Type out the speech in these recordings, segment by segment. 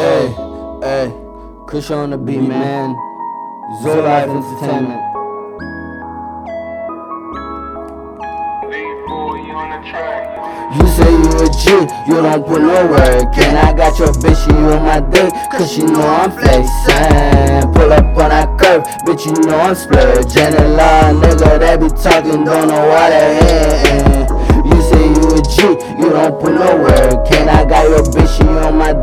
Hey, hey, Kush on the beat, man. Zoe Life Entertainment. You say you a G, you don't put no work in. I got your bitch, she on my dick, cause she know I'm flexin'. Pull up on that curve, bitch, you know I'm splurging. A lot nigga that be talking, don't know why they hitting. You say you a G, you don't put no work in. I got your bitch, she on my dick,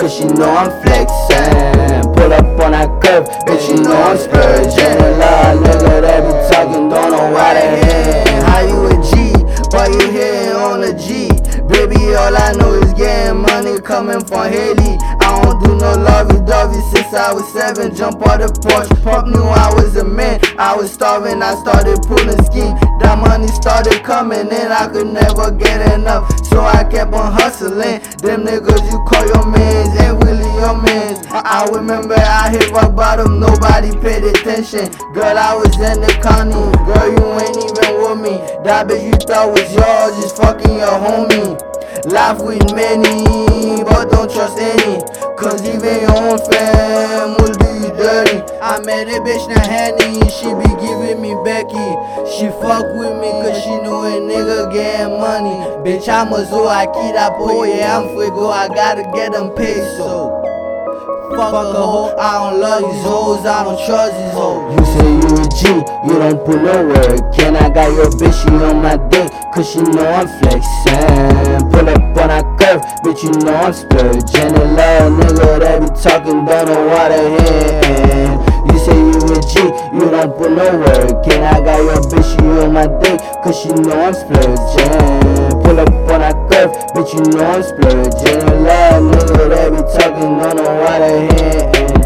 cause she know I'm flexin'. Pull up on that curve, bitch, you know I'm splurging. Of nigga that be talking, don't know why they hitting. How you a G? Why you here on a G? Baby, all I know is getting money coming from Haley. I don't do no lovey dovey since I was seven. Jump out the porch, pop knew I was a man. I was starving, I started pulling scheme. That money started coming in, I could never get enough. So I kept on hustling. Them niggas you call your mans I remember I hit rock bottom, nobody paid attention. Girl, I was in the county, girl, you ain't even with me. That bitch you thought was yours, just fucking your homie. Laugh with many, but don't trust any. Cause even your own fam will do you dirty. I met a bitch named Henny, she be giving me Becky. She fuck with me cause she know a nigga getting money. Bitch, I'm a zoo, I keep that boy, yeah, I'm fuego, I gotta get them peso. Fuck a hoe, I don't love these hoes, I don't trust these hoes. You say you a G, you don't put no work in. I got your bitch, she on my dick, cause she know I'm flexin'. Pull up on that curve, bitch, you know I'm splurging. A lot of nigga that be talking, don't know why they hitting. You say you a G, you don't put no work in. I got your bitch, she on my dick, cause she know I'm splurging. Pull up on that curve, bitch, you know I'm splurging. A lot nigga that be talking, don't know why they hitting.